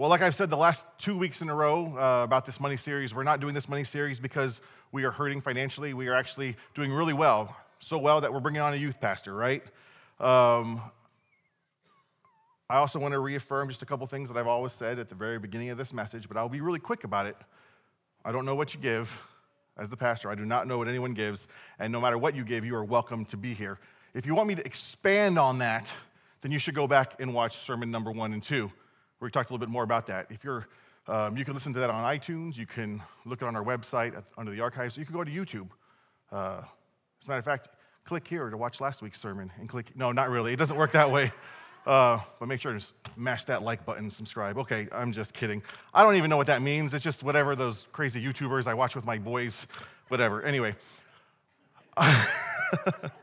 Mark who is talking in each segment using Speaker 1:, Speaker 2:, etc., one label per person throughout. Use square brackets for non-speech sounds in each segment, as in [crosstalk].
Speaker 1: Well, like I've said the last two weeks in a row uh, about this money series, we're not doing this money series because we are hurting financially. We are actually doing really well, so well that we're bringing on a youth pastor, right? Um, I also want to reaffirm just a couple things that I've always said at the very beginning of this message, but I'll be really quick about it. I don't know what you give as the pastor. I do not know what anyone gives, and no matter what you give, you are welcome to be here. If you want me to expand on that, then you should go back and watch sermon number one and two where we talked a little bit more about that. If you're, um, you can listen to that on iTunes. You can look it on our website at, under the archives. You can go to YouTube. Uh, as a matter of fact, click here to watch last week's sermon and click. No, not really. It doesn't work that way. [laughs] Uh, but make sure to smash that like button subscribe. Okay, I'm just kidding. I don't even know what that means. It's just whatever those crazy YouTubers I watch with my boys, whatever. Anyway. [laughs]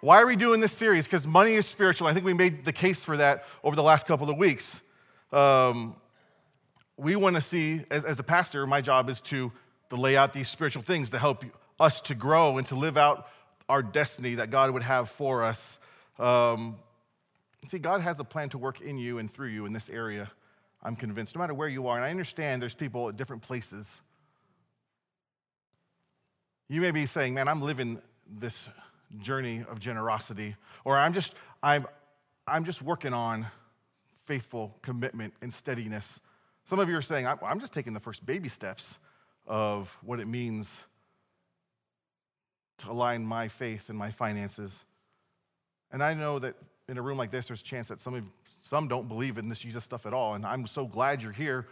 Speaker 1: Why are we doing this series? Because money is spiritual. I think we made the case for that over the last couple of weeks. Um, we want to see, as, as a pastor, my job is to, to lay out these spiritual things to help us to grow and to live out our destiny that God would have for us. Um, see, God has a plan to work in you and through you in this area, I'm convinced, no matter where you are. And I understand there's people at different places. You may be saying, man, I'm living this journey of generosity, or I'm just, I'm, I'm just working on faithful commitment and steadiness. Some of you are saying, I'm just taking the first baby steps of what it means to align my faith and my finances. And I know that in a room like this, there's a chance that some, of, some don't believe in this Jesus stuff at all. And I'm so glad you're here.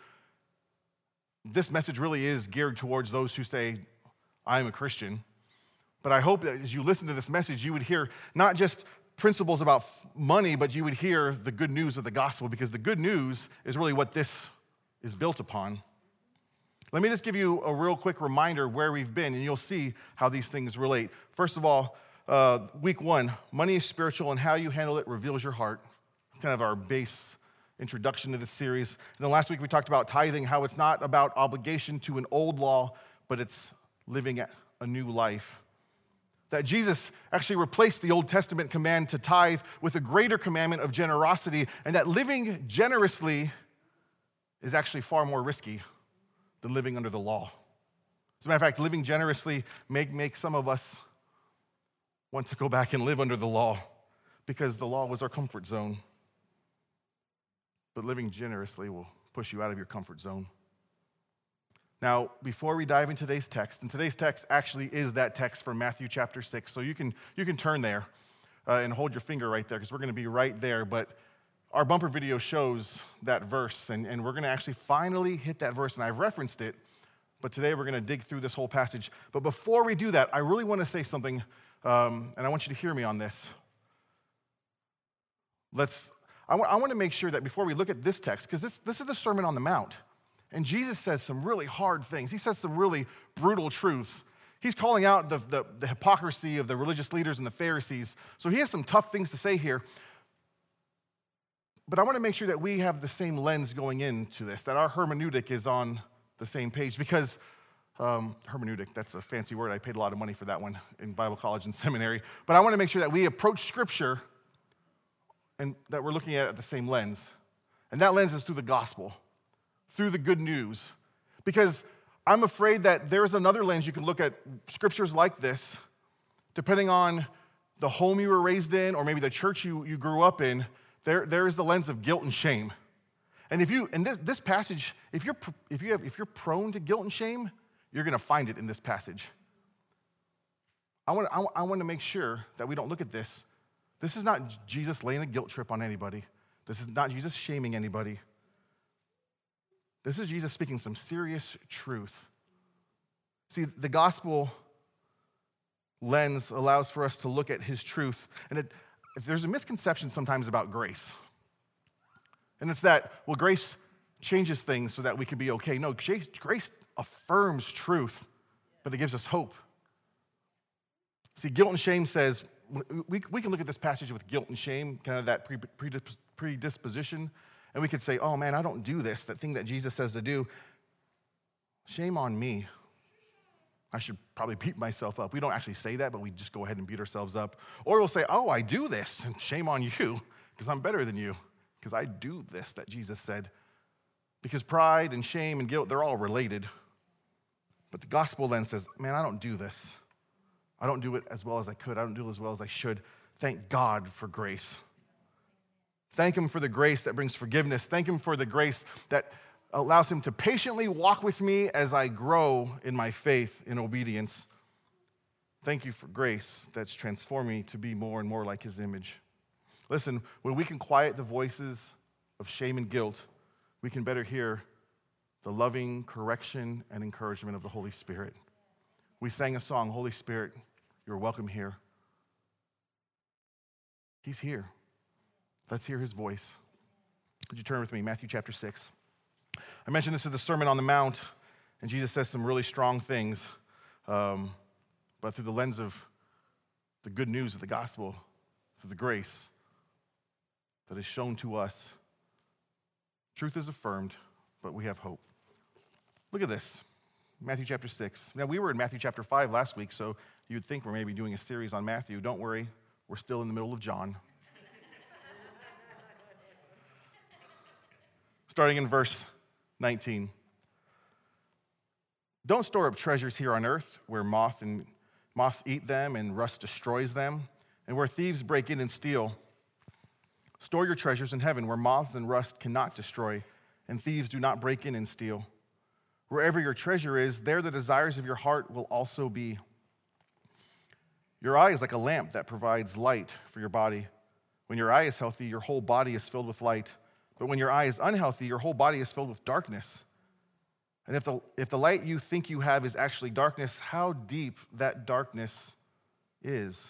Speaker 1: This message really is geared towards those who say, I'm a Christian. But I hope that as you listen to this message, you would hear not just principles about money, but you would hear the good news of the gospel because the good news is really what this is built upon. Let me just give you a real quick reminder where we've been, and you'll see how these things relate. First of all, uh, week one money is spiritual, and how you handle it reveals your heart. It's kind of our base introduction to this series. And then last week we talked about tithing, how it's not about obligation to an old law, but it's living a new life that Jesus actually replaced the Old Testament command to tithe with a greater commandment of generosity, and that living generously is actually far more risky than living under the law. As a matter of fact, living generously may make some of us want to go back and live under the law because the law was our comfort zone. But living generously will push you out of your comfort zone. Now, before we dive into today's text, and today's text actually is that text from Matthew chapter 6, so you can, you can turn there uh, and hold your finger right there because we're going to be right there. But our bumper video shows that verse, and, and we're going to actually finally hit that verse, and I've referenced it, but today we're going to dig through this whole passage. But before we do that, I really want to say something, um, and I want you to hear me on this. Let's, I, w- I want to make sure that before we look at this text, because this, this is the Sermon on the Mount. And Jesus says some really hard things. He says some really brutal truths. He's calling out the, the, the, hypocrisy of the religious leaders and the Pharisees. So he has some tough things to say here. But I want to make sure that we have the same lens going into this, that our hermeneutic is on the same page. Because um, hermeneutic, that's a fancy word. I paid a lot of money for that one in Bible college and [laughs] seminary. But I want to make sure that we approach Scripture and that we're looking at it at the same lens. And that lens is through the gospel through the good news. Because I'm afraid that there's another lens you can look at scriptures like this, depending on the home you were raised in or maybe the church you, you grew up in, there, there is the lens of guilt and shame. And if you, in this, this passage, if you're, if, you have, if you're prone to guilt and shame, you're to find it in this passage. I want, I, I want to make sure that we don't look at this. This is not Jesus laying a guilt trip on anybody. This is not Jesus shaming anybody. This is Jesus speaking some serious truth. See, the gospel lens allows for us to look at his truth. And it, there's a misconception sometimes about grace. And it's that, well, grace changes things so that we can be okay. No, grace affirms truth, but it gives us hope. See, guilt and shame says, we, we can look at this passage with guilt and shame, kind of that predisposition and we could say, oh man, I don't do this, that thing that Jesus says to do. Shame on me. I should probably beat myself up. We don't actually say that, but we just go ahead and beat ourselves up. Or we'll say, oh, I do this, and shame on you, because I'm better than you, because I do this that Jesus said Because pride and shame and guilt, they're all related. But the gospel then says, man, I don't do this. I don't do it as well as I could. I don't do it as well as I should. Thank God for grace. Thank Him for the grace that brings forgiveness. Thank Him for the grace that allows Him to patiently walk with me as I grow in my faith in obedience. Thank you for grace that's transforming me to be more and more like His image. Listen, when we can quiet the voices of shame and guilt, we can better hear the loving correction and encouragement of the Holy Spirit. We sang a song, Holy Spirit, you're welcome here. He's here. Let's hear his voice. Would you turn with me, Matthew chapter 6? I mentioned this in the Sermon on the Mount, and Jesus says some really strong things, um, but through the lens of the good news of the gospel, through the grace that is shown to us, truth is affirmed, but we have hope. Look at this Matthew chapter 6. Now, we were in Matthew chapter 5 last week, so you'd think we're maybe doing a series on Matthew. Don't worry, we're still in the middle of John. Starting in verse 19. Don't store up treasures here on earth where moth and moths eat them and rust destroys them, and where thieves break in and steal. Store your treasures in heaven where moths and rust cannot destroy, and thieves do not break in and steal. Wherever your treasure is, there the desires of your heart will also be. Your eye is like a lamp that provides light for your body. When your eye is healthy, your whole body is filled with light. But when your eye is unhealthy, your whole body is filled with darkness. And if the, if the light you think you have is actually darkness, how deep that darkness is.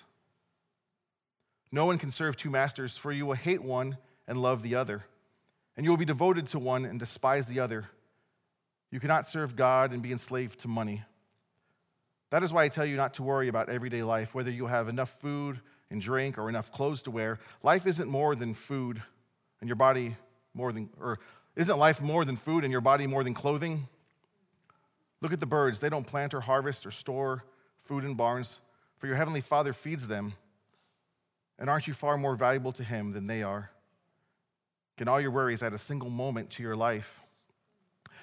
Speaker 1: No one can serve two masters, for you will hate one and love the other, and you will be devoted to one and despise the other. You cannot serve God and be enslaved to money. That is why I tell you not to worry about everyday life, whether you have enough food and drink or enough clothes to wear. Life isn't more than food and your body more than, or isn't life more than food and your body more than clothing? Look at the birds. They don't plant or harvest or store food in barns, for your heavenly Father feeds them. And aren't you far more valuable to Him than they are? Can all your worries add a single moment to your life?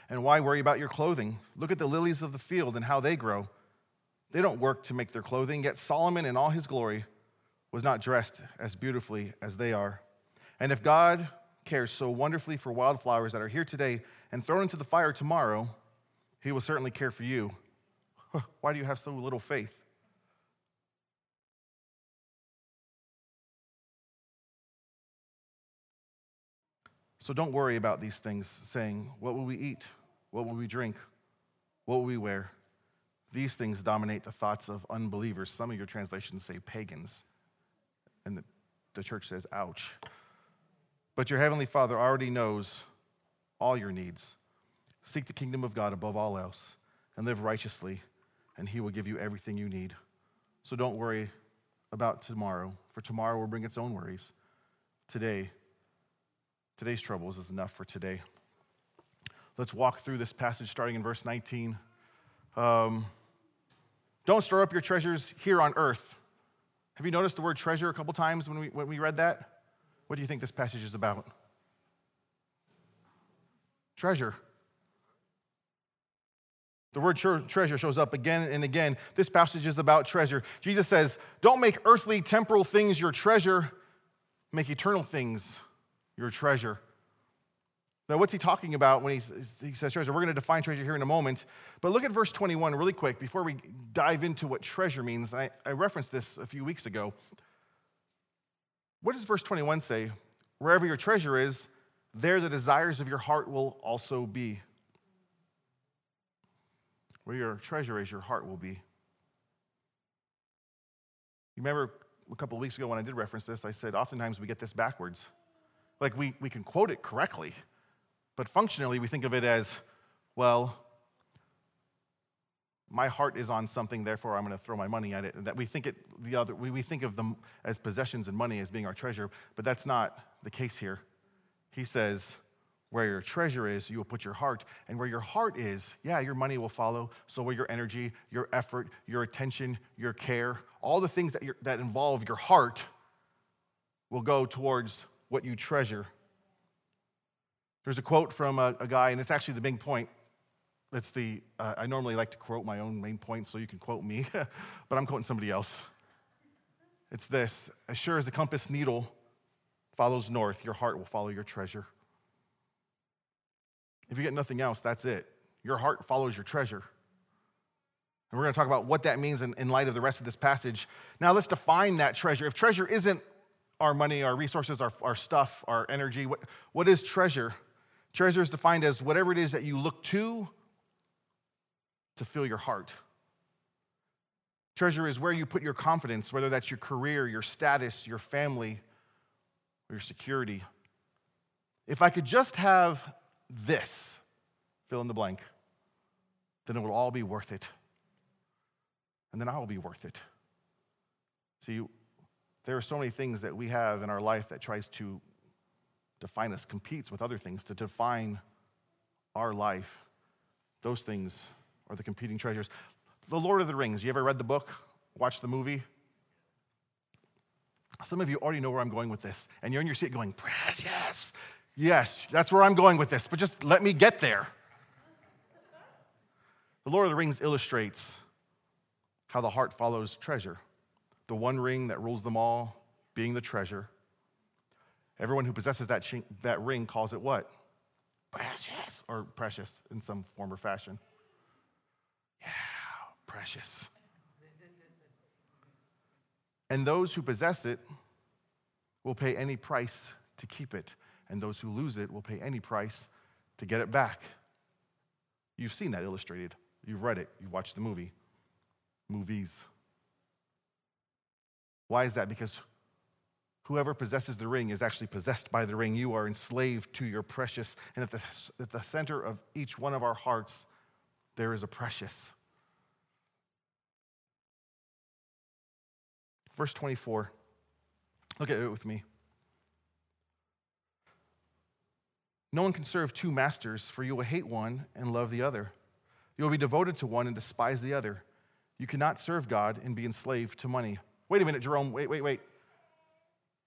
Speaker 1: And why worry about your clothing? Look at the lilies of the field and how they grow. They don't work to make their clothing, yet Solomon in all his glory was not dressed as beautifully as they are. And if God cares so wonderfully for wildflowers that are here today and thrown into the fire tomorrow, he will certainly care for you. Why do you have so little faith? So don't worry about these things, saying, What will we eat? What will we drink? What will we wear? These things dominate the thoughts of unbelievers. Some of your translations say pagans, and the, the church says, Ouch. But your heavenly Father already knows all your needs. Seek the kingdom of God above all else and live righteously, and He will give you everything you need. So don't worry about tomorrow, for tomorrow will bring its own worries. Today, Today's troubles is enough for today. Let's walk through this passage starting in verse 19. Um, don't store up your treasures here on earth. Have you noticed the word treasure a couple times when we, when we read that? What do you think this passage is about? Treasure. The word treasure shows up again and again. This passage is about treasure. Jesus says, Don't make earthly, temporal things your treasure, make eternal things your treasure. Now, what's he talking about when he, says treasure? We're going to define treasure here in a moment. But look at verse 21 really quick before we dive into what treasure means. I, I referenced this a few weeks ago. What does verse 21 say? Wherever your treasure is, there the desires of your heart will also be. Where your treasure is, your heart will be. You remember a couple weeks ago when I did reference this, I said oftentimes we get this backwards. Like we, we can quote it correctly, but functionally we think of it as, well, my heart is on something, therefore I'm going to throw my money at it. That we think it the other we, we think of them as possessions and money as being our treasure, but that's not the case here. He says, where your treasure is, you will put your heart. And where your heart is, yeah, your money will follow. So will your energy, your effort, your attention, your care, all the things that, that involve your heart will go towards what you treasure. There's a quote from a, a guy, and it's actually the big point. It's the, uh, I normally like to quote my own main point so you can quote me, [laughs] but I'm quoting somebody else. It's this As sure as the compass needle follows north, your heart will follow your treasure. If you get nothing else, that's it. Your heart follows your treasure. And we're going to talk about what that means in, in light of the rest of this passage. Now, let's define that treasure. If treasure isn't our money, our resources, our, our stuff, our energy, what, what is treasure? Treasure is defined as whatever it is that you look to to fill your heart. Treasure is where you put your confidence, whether that's your career, your status, your family, or your security. If I could just have this, fill in the blank, then it will all be worth it. And then I will be worth it. See, there are so many things that we have in our life that tries to define us, competes with other things to define our life. Those things are the competing treasures. The Lord of the Rings, you ever read the book, watched the movie? Some of you already know where I'm going with this, and you're in your seat going, Precious. Yes, that's where I'm going with this, but just let me get there. The Lord of the Rings illustrates how the heart follows treasure. The one ring that rules them all being the treasure. Everyone who possesses that, that ring calls it what? Precious, or precious in some form or fashion. Yeah, precious. And those who possess it will pay any price to keep it, and those who lose it will pay any price to get it back. You've seen that illustrated. You've read it. You've watched the movie. Movies. Why is that? Because whoever possesses the ring is actually possessed by the ring. You are enslaved to your precious. And at the, at the center of each one of our hearts there is a precious. Verse 24. Look at it with me. No one can serve two masters, for you will hate one and love the other. You will be devoted to one and despise the other. You cannot serve God and be enslaved to money. Wait a minute, Jerome. Wait, wait, wait.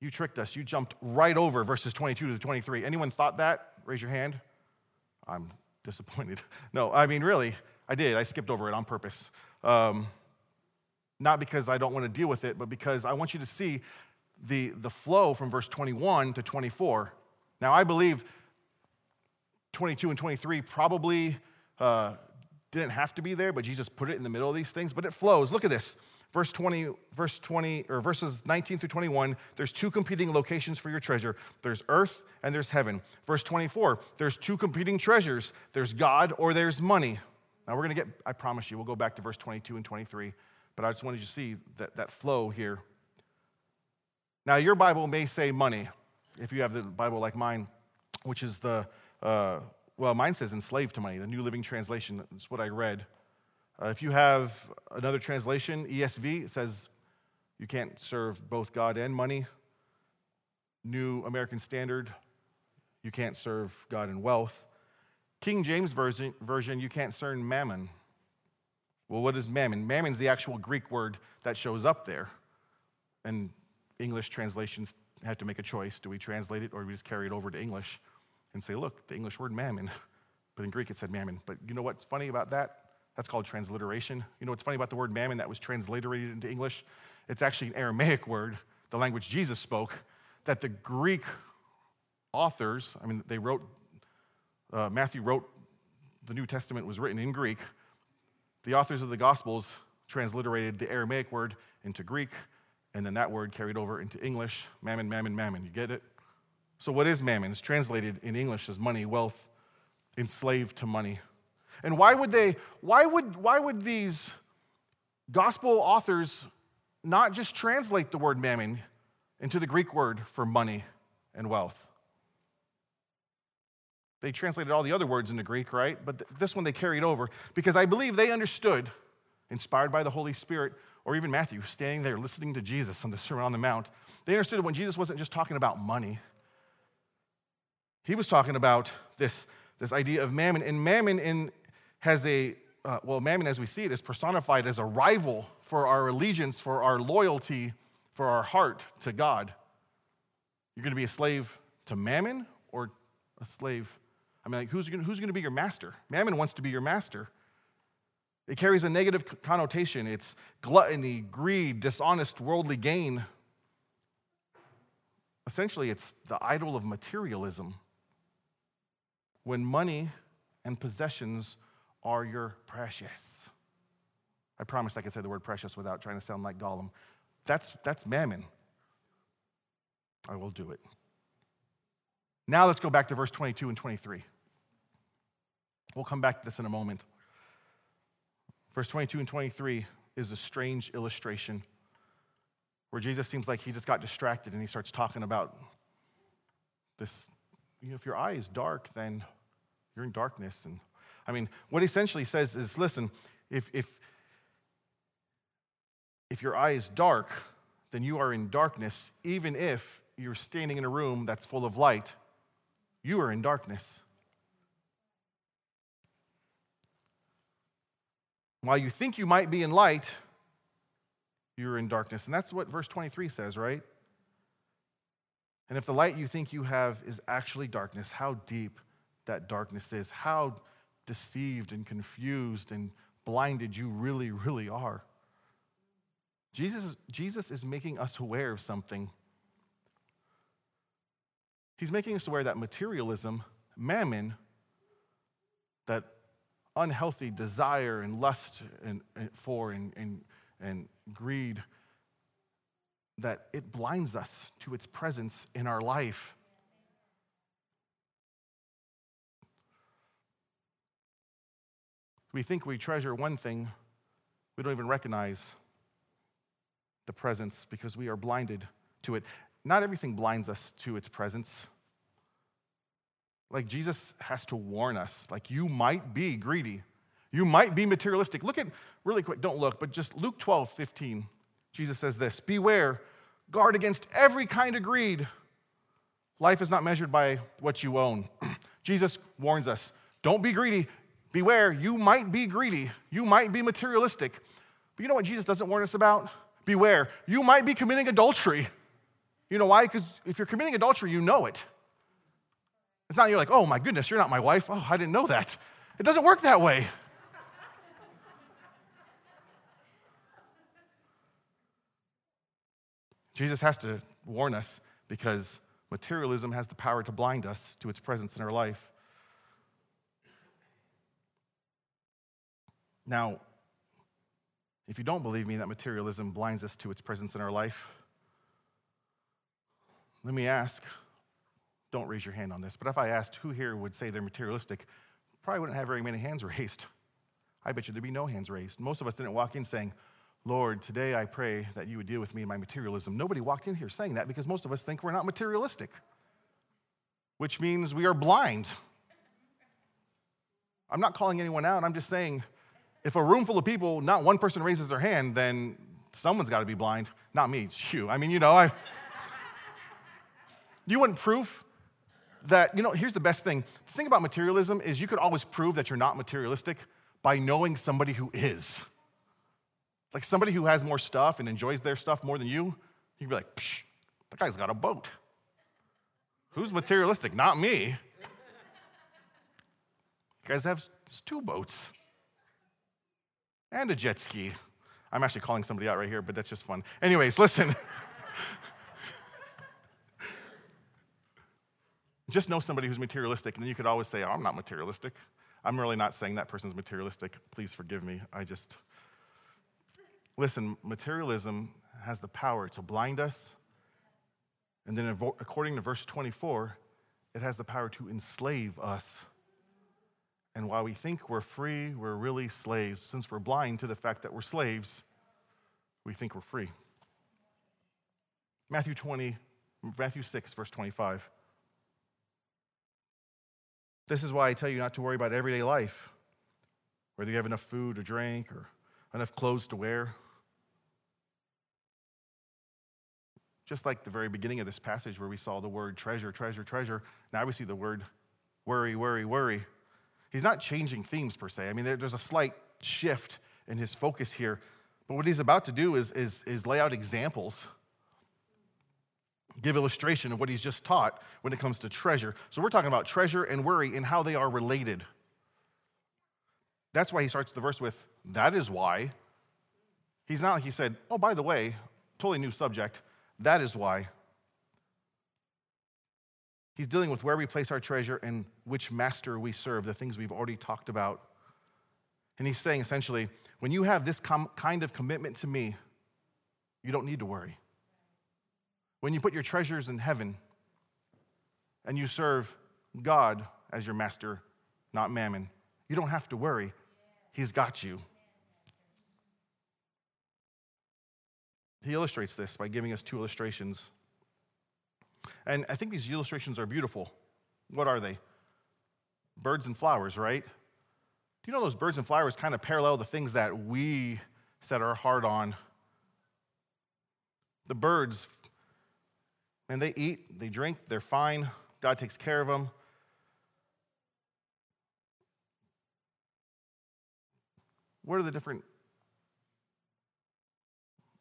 Speaker 1: You tricked us. You jumped right over verses 22 to 23. Anyone thought that? Raise your hand. I'm disappointed. [laughs] No, I mean, really, I did. I skipped over it on purpose. Um, not because I don't want to deal with it, but because I want you to see the, the flow from verse 21 to 24. Now, I believe 22 and 23 probably uh, didn't have to be there, but Jesus put it in the middle of these things, but it flows. Look at this. Verse 20, verse 20, or verses 19 through 21, there's two competing locations for your treasure. There's earth and there's heaven. Verse 24, there's two competing treasures. There's God or there's money. Now we're going to get, I promise you, we'll go back to verse 22 and 23, but I just wanted you to see that, that flow here. Now, your Bible may say money, if you have the Bible like mine, which is the, uh, well, mine says enslaved to money, the New Living Translation. is what I read. Uh, if you have another translation, ESV, says you can't serve both God and money. New American Standard, you can't serve God and wealth. King James version, version, you can't serve mammon. Well, what is mammon? Mammon is the actual Greek word that shows up there. And English translations have to make a choice. Do we translate it or do we just carry it over to English and say, look, the English word mammon. [laughs] But in Greek it said mammon. But you know what's funny about that? That's called transliteration. You know what's funny about the word mammon that was transliterated into English? It's actually an Aramaic word, the language Jesus spoke, that the Greek authors, I mean, they wrote, uh, Matthew wrote, the New Testament was written in Greek. The authors of the Gospels transliterated the Aramaic word into Greek, and then that word carried over into English mammon, mammon, mammon. You get it? So, what is mammon? It's translated in English as money, wealth, enslaved to money. And why would they, why would, why would these gospel authors not just translate the word mammon into the Greek word for money and wealth? They translated all the other words into Greek, right? But th- this one they carried over because I believe they understood, inspired by the Holy Spirit, or even Matthew, standing there listening to Jesus on the Sermon on the Mount. They understood when Jesus wasn't just talking about money, he was talking about this, this idea of mammon. And mammon in, has a, uh, well, mammon as we see it is personified as a rival for our allegiance, for our loyalty, for our heart to God. You're going to be a slave to mammon or a slave I mean, like, who's going who's to be your master? Mammon wants to be your master. It carries a negative connotation. It's gluttony, greed, dishonest worldly gain. Essentially, it's the idol of materialism. When money and possessions are your precious. I promised I could say the word precious without trying to sound like Gollum. That's, that's mammon. I will do it. Now let's go back to verse 22 and 23. We'll come back to this in a moment. Verse 22 and 23 is a strange illustration where Jesus seems like he just got distracted and he starts talking about this. You know, if your eye is dark, then you're in darkness. And I mean, what essentially says is listen, if, if, if your eye is dark, then you are in darkness, even if you're standing in a room that's full of light, you are in darkness. While you think you might be in light, you're in darkness. And that's what verse 23 says, right? And if the light you think you have is actually darkness, how deep that darkness is, how deceived and confused and blinded you really, really are. Jesus, Jesus is making us aware of something. He's making us aware that materialism, mammon, that unhealthy desire and lust and, and for and, and, and greed, that it blinds us to its presence in our life. We think we treasure one thing, we don't even recognize the presence because we are blinded to it. Not everything blinds us to its presence. Like Jesus has to warn us, like you might be greedy. You might be materialistic. Look at, really quick, don't look, but just Luke 12, 15. Jesus says this Beware, guard against every kind of greed. Life is not measured by what you own. [clears throat] Jesus warns us don't be greedy. Beware, you might be greedy. You might be materialistic. But you know what Jesus doesn't warn us about? Beware, you might be committing adultery. You know why? Because if you're committing adultery, you know it. It's not you're like, oh my goodness, you're not my wife. Oh, I didn't know that. It doesn't work that way. Jesus has to warn us because materialism has the power to blind us to its presence in our life. Now, if you don't believe me that materialism blinds us to its presence in our life, let me ask don't raise your hand on this, but if I asked who here would say they're materialistic, probably wouldn't have very many hands raised. I bet you there'd be no hands raised. Most of us didn't walk in saying, Lord, today I pray that you would deal with me in my materialism. Nobody walked in here saying that because most of us think we're not materialistic, which means we are blind. I'm not calling anyone out. I'm just saying if a room full of people, not one person raises their hand, then someone's got to be blind. Not me, it's you. I mean, you know, I. you want proof that, you know, here's the best thing. The thing about materialism is you could always prove that you're not materialistic by knowing somebody who is. Like somebody who has more stuff and enjoys their stuff more than you, you can be like, Psh, that guy's got a boat. Who's materialistic? Not me. You guys have two boats and a jet ski. I'm actually calling somebody out right here, but that's just fun. Anyways, listen. [laughs] Just know somebody who's materialistic, and then you could always say, oh, I'm not materialistic. I'm really not saying that person's materialistic. Please forgive me. I just. Listen, materialism has the power to blind us. And then, according to verse 24, it has the power to enslave us. And while we think we're free, we're really slaves. Since we're blind to the fact that we're slaves, we think we're free. Matthew 20, Matthew 6, verse 25. This is why I tell you not to worry about everyday life, whether you have enough food or drink or enough clothes to wear. Just like the very beginning of this passage where we saw the word treasure, treasure, treasure, now we see the word worry, worry, worry. He's not changing themes per se. I mean, there, there's a slight shift in his focus here. But what he's about to do is, is, is lay out examples give illustration of what he's just taught when it comes to treasure. So we're talking about treasure and worry and how they are related. That's why he starts the verse with, That is why. He's not like he said, Oh, by the way, totally new subject. That is why. He's dealing with where we place our treasure and which master we serve, the things we've already talked about. And he's saying essentially, when you have this com- kind of commitment to me, you don't need to worry. When you put your treasures in heaven and you serve God as your master, not mammon, you don't have to worry. He's got you. He illustrates this by giving us two illustrations. And I think these illustrations are beautiful. What are they? Birds and flowers, right? Do you know those birds and flowers kind of parallel the things that we set our heart on? The birds, and they eat, they drink, they're fine. God takes care of them. What are the different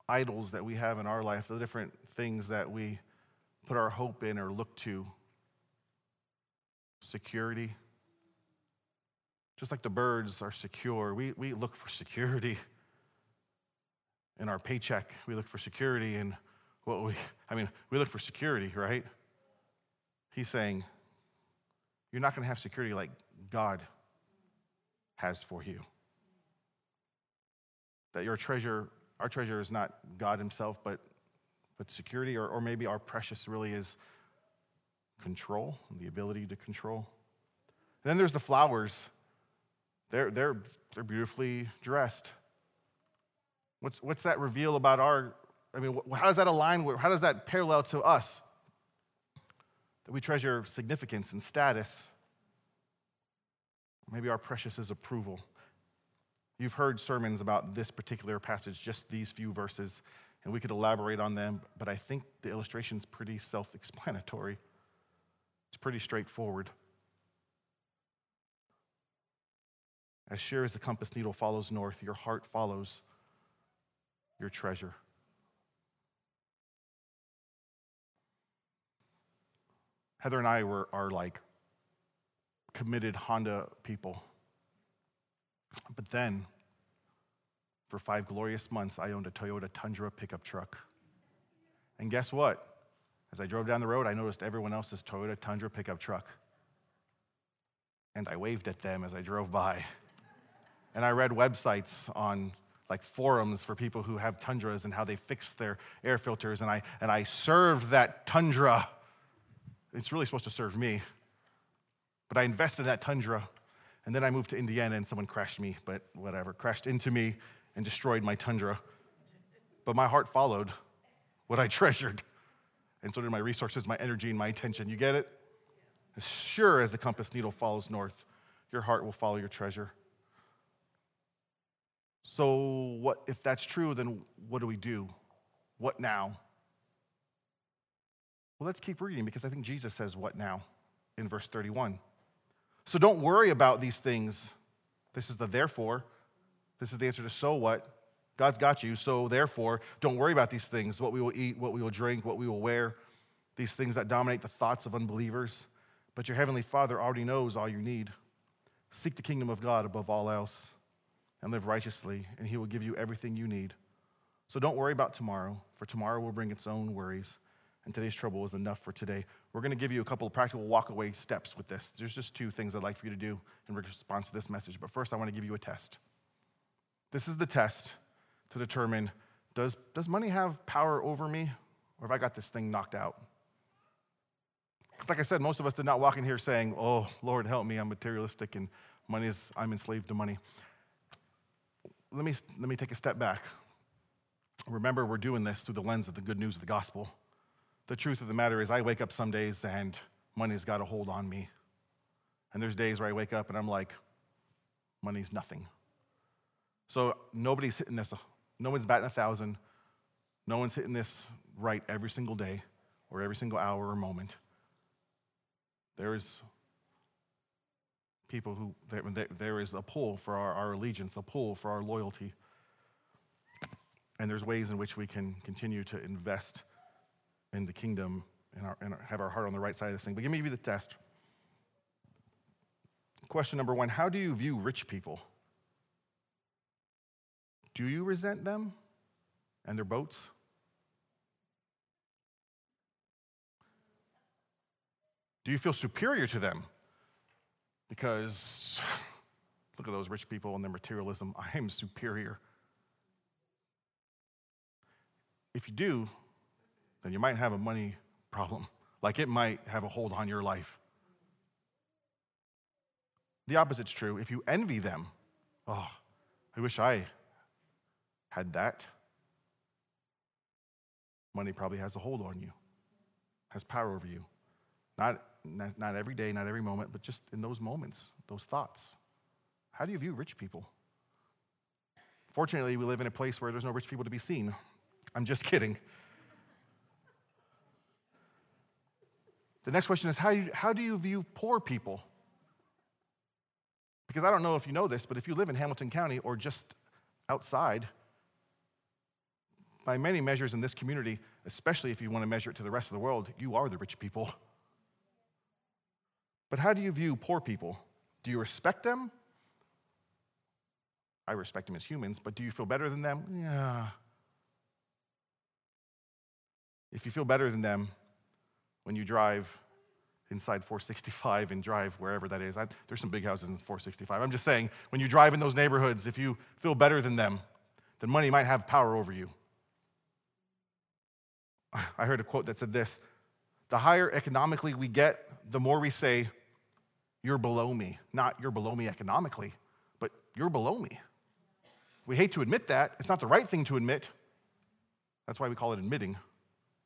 Speaker 1: idols that we have in our life, the different things that we put our hope in or look to? Security. Just like the birds are secure, we, we look for security in our paycheck. We look for security in what we, I mean, we look for security, right? He's saying, you're not going to have security like God has for you. That your treasure, our treasure is not God Himself, but, but security, or, or maybe our precious really is control, the ability to control. And then there's the flowers. They're, they're, they're beautifully dressed. What's, what's that reveal about our, I mean, how does that align, how does that parallel to us? That we treasure significance and status. Maybe our precious is approval. You've heard sermons about this particular passage, just these few verses, and we could elaborate on them, but I think the illustration is pretty self explanatory. It's pretty straightforward. As sure as the compass needle follows north, your heart follows your treasure. Heather and I were, are like committed Honda people. But then, for five glorious months, I owned a Toyota Tundra pickup truck. And guess what? As I drove down the road, I noticed everyone else's Toyota Tundra pickup truck. And I waved at them as I drove by. And I read websites on like forums for people who have Tundras and how they fix their air filters. And I, and I served that Tundra. It's really supposed to serve me. But I invested in that Tundra and then I moved to Indiana and someone crashed me, but whatever, crashed into me and destroyed my tundra. But my heart followed what I [laughs] treasured. And so did my resources, my energy, and my attention. You get it? As sure as the compass needle follows north, your heart will follow your treasure. So, what if that's true, then what do we do? What now? Well, let's keep reading because I think Jesus says, What now? in verse 31. So don't worry about these things. This is the therefore. This is the answer to so what. God's got you, so therefore, don't worry about these things what we will eat, what we will drink, what we will wear, these things that dominate the thoughts of unbelievers. But your heavenly Father already knows all you need. Seek the kingdom of God above all else and live righteously, and He will give you everything you need. So don't worry about tomorrow, for tomorrow will bring its own worries, and today's trouble is enough for today. We're going to give you a couple of practical walkaway steps with this. There's just two things I'd like for you to do in response to this message. But first, I want to give you a test. This is the test to determine does, does money have power over me, or have I got this thing knocked out? Because, like I said, most of us did not walk in here saying, Oh, Lord, help me, I'm materialistic and money is, I'm enslaved to money. Let me, let me take a step back. Remember, we're doing this through the lens of the good news of the gospel the truth of the matter is, I wake up some days and money's got a hold on me. And there's days where I wake up and I'm like, money's nothing. So nobody's hitting this, no one's batting a thousand. No one's hitting this right every single day or every single hour or moment. There is people who, there, there is a pull for our, our allegiance, a pull for our loyalty. And there's ways in which we can continue to invest in the kingdom and, our, and have our heart on the right side of this thing. But give me the test. Question number one How do you view rich people? Do you resent them and their boats? Do you feel superior to them? Because [sighs] look at those rich people and their materialism. I am superior. If you do, then you might have a money problem. Like it might have a hold on your life. The opposite's true. If you envy them, oh, I wish I had that. Money probably has a hold on you, has power over you. Not, not, not every day, not every moment, but just in those moments, those thoughts. How do you view rich people? Fortunately, we live in a place where there's no rich people to be seen. I'm just [laughs] kidding. The next question is how you, how do you view poor people? Because I don't know if you know this, but if you live in Hamilton County or just outside, by many measures in this community, especially if you want to measure it to the rest of the world, you are the rich people. But how do you view poor people? Do you respect them? I respect them as humans, but do you feel better than them? Yeah. If you feel better than them when you drive inside 465 and drive wherever that is, I, there's some big houses in 465. I'm just saying, when you drive in those neighborhoods, if you feel better than them, then money might have power over you. [laughs] I heard a quote that said this The higher economically we get, the more we say, You're below me. Not you're below me economically, but you're below me. We hate to admit that. It's not the right thing to admit. That's why we call it admitting.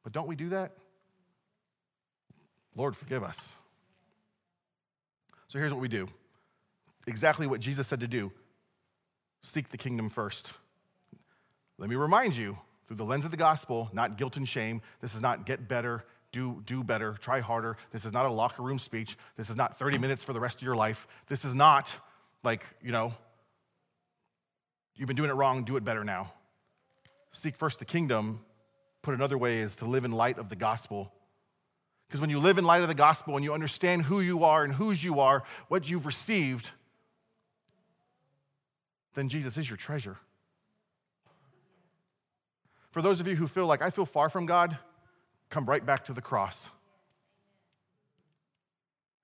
Speaker 1: But don't we do that? Lord, forgive us. So here's what we do exactly what Jesus said to do seek the kingdom first. Let me remind you through the lens of the gospel, not guilt and shame. This is not get better, do, do better, try harder. This is not a locker room speech. This is not 30 minutes for the rest of your life. This is not like, you know, you've been doing it wrong, do it better now. Seek first the kingdom. Put another way is to live in light of the gospel. Because when you live in light of the gospel and you understand who you are and whose you are, what you've received, then Jesus is your treasure. For those of you who feel like I feel far from God, come right back to the cross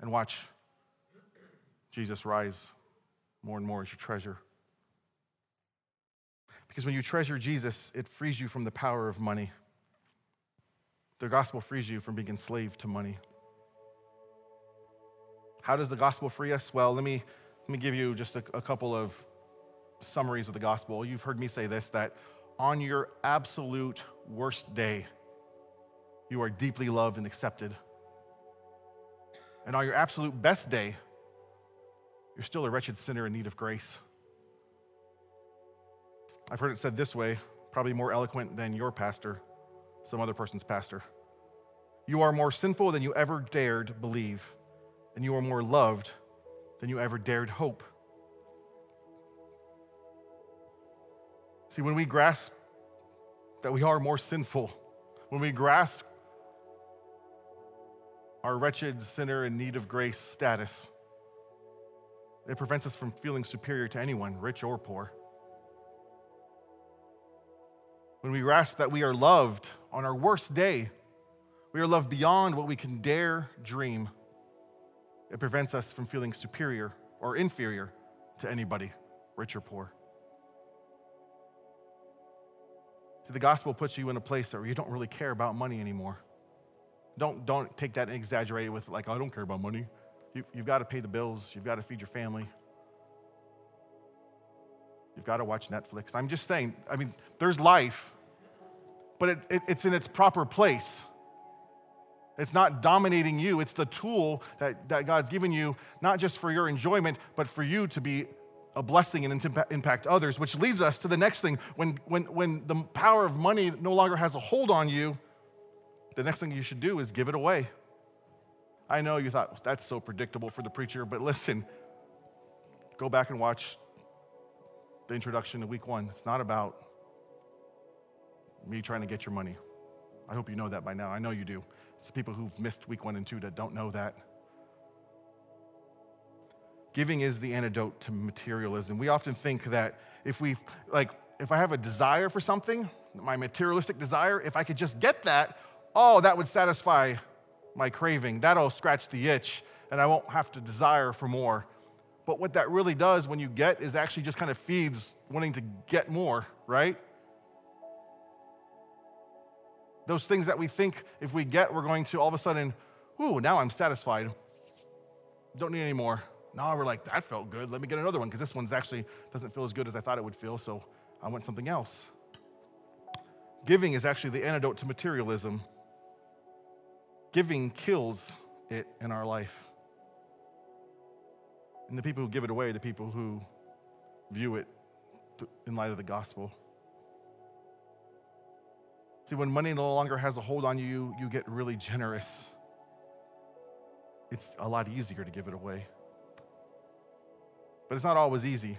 Speaker 1: and watch Jesus rise more and more as your treasure. Because when you treasure Jesus, it frees you from the power of money. The gospel frees you from being enslaved to money. How does the gospel free us? Well, let me, let me give you just a, a couple of summaries of the gospel. You've heard me say this that on your absolute worst day, you are deeply loved and accepted. And on your absolute best day, you're still a wretched sinner in need of grace. I've heard it said this way, probably more eloquent than your pastor, some other person's pastor. You are more sinful than you ever dared believe, and you are more loved than you ever dared hope. See, when we grasp that we are more sinful, when we grasp our wretched sinner in need of grace status, it prevents us from feeling superior to anyone, rich or poor. When we grasp that we are loved on our worst day, we are loved beyond what we can dare dream, it prevents us from feeling superior or inferior to anybody, rich or poor. See, the gospel puts you in a place where you don't really care about money anymore. Don't, don't take that and exaggerate it with, like, oh, I don't care about money. You, you've got to pay the bills, you've got to feed your family, you've got to watch Netflix. I'm just saying, I mean, there's life, but it, it, it's in its proper place. It's not dominating you, it's the tool that, that God's given you, not just for your enjoyment, but for you to be a blessing and impact others, which leads us to the next thing. When, when, when the power of money no longer has a hold on you, the next thing you should do is give it away. I know you thought, that's so predictable for the preacher, but [laughs] listen, go back and watch the introduction to week one. It's not about me trying to get your money. I hope you know that by now. I know you do. It's the people who've missed week one and two that don't know that. Giving is the antidote to materialism. We often think that if we, like, if I have a desire for something, my materialistic desire, if I could just get that, oh, that would satisfy my craving. That'll scratch the itch, and I won't have to desire for more. But what that really does when you get is actually just kind of feeds wanting to get more, right? Those things that we think if we get, we're going to all of a sudden, ooh, now I'm satisfied. Don't need any more. Now we're like, that felt good. Let me get another one because this one's actually doesn't feel as good as I thought it would feel, so I want something else. Giving is actually the antidote to materialism. Giving kills it in our life. And the people who give it away, the people who view it in light of the gospel. See, when money no longer has a hold on you, you get really generous. It's a lot easier to give it away. But it's not always easy.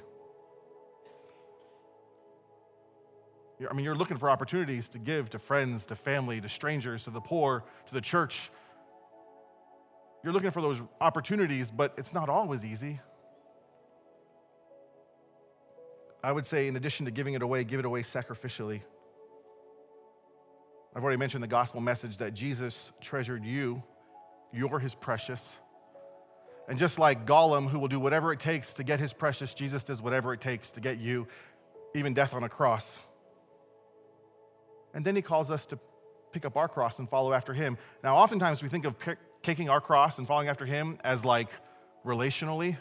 Speaker 1: I mean, you're looking for opportunities to give to friends, to family, to strangers, to the poor, to the church. You're looking for those opportunities, but it's not always easy. I would say, in addition to giving it away, give it away sacrificially. I've already mentioned the gospel message that Jesus treasured you, you're his precious. And just like Gollum, who will do whatever it takes to get his precious, Jesus does whatever it takes to get you, even death on a cross. And then he calls us to pick up our cross and follow after him. Now, oftentimes we think of taking our cross and following after him as like relationally.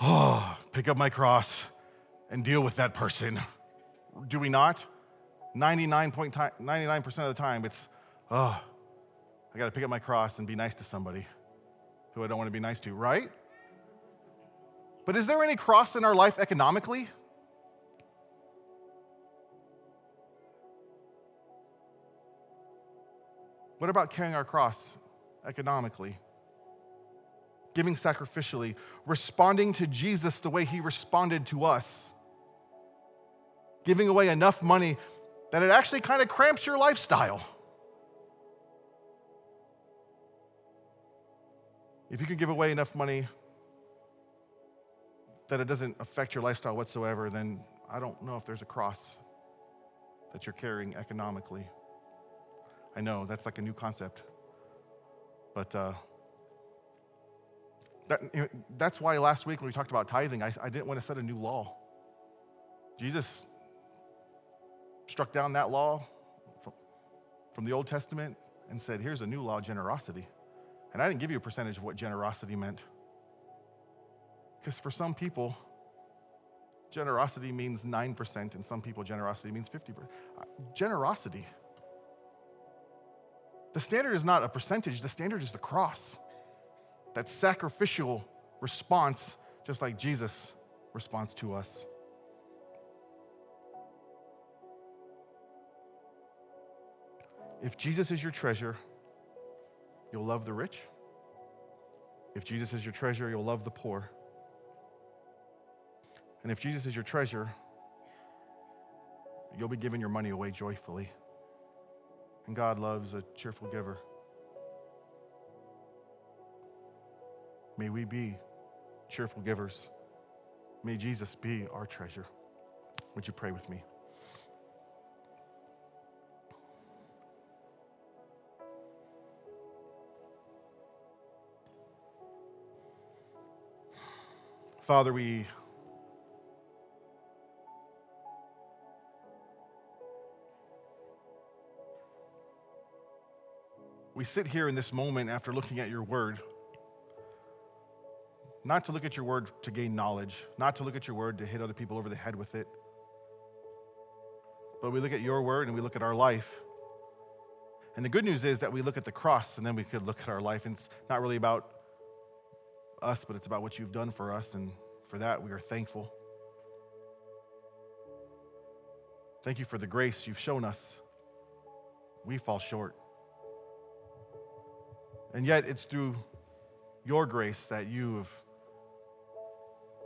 Speaker 1: Oh, pick up my cross and deal with that person. Do we not? 99.99% of the time, it's, oh, I got to pick up my cross and be nice to somebody who I don't want to be nice to, right? But is there any cross in our life economically? What about carrying our cross economically? Giving sacrificially, responding to Jesus the way he responded to us, giving away enough money that it actually kind of cramps your lifestyle. If you can give away enough money that it doesn't affect your lifestyle whatsoever, then I don't know if there's a cross that you're carrying economically. I know that's like a new concept. But uh, that, that's why last week when we talked about tithing, I, I didn't want to set a new law. Jesus struck down that law from the Old Testament and said, Here's a new law generosity. And I didn't give you a percentage of what generosity meant. Because for some people, generosity means 9%, and some people, generosity means 50%. Uh, generosity. The standard is not a percentage, the standard is the cross. That sacrificial response, just like Jesus responds to us. If Jesus is your treasure, you'll love the rich. If Jesus is your treasure, you'll love the poor. And if Jesus is your treasure, you'll be giving your money away joyfully. And God loves a cheerful giver. May we be cheerful givers. May Jesus be our treasure. Would you pray with me? Father, we we sit here in this moment after looking at your word, not to look at your word to gain knowledge, not to look at your word to hit other people over the head with it, but we look at your word and we look at our life. And the good news is that we look at the cross and then we could look at our life. And it's not really about us, but it's about what you've done for us. And for that, we are thankful. Thank you for the grace you've shown us. We fall short. And yet, it's through your grace that you have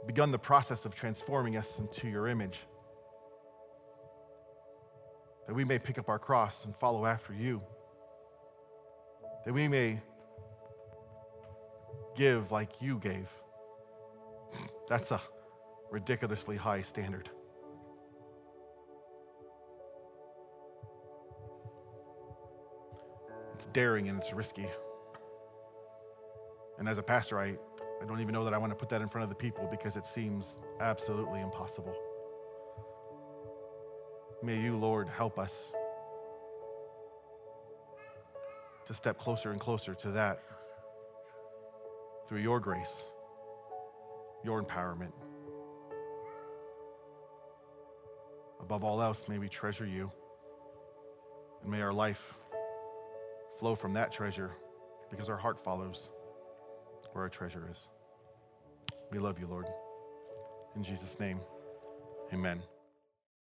Speaker 1: begun the process of transforming us into your image. that we may pick up our cross and follow after you, that we may give like you gave. That's a ridiculously high standard. It's daring and it's risky. And as a pastor, I, I don't even know that I want to put that in front of the people because it seems absolutely impossible. May you, Lord, help us to step closer and closer to that through your grace, your empowerment. Above all else, may we treasure you, and may our life flow from that treasure because our heart follows where our treasure is. We love you, Lord. In Jesus' name, amen.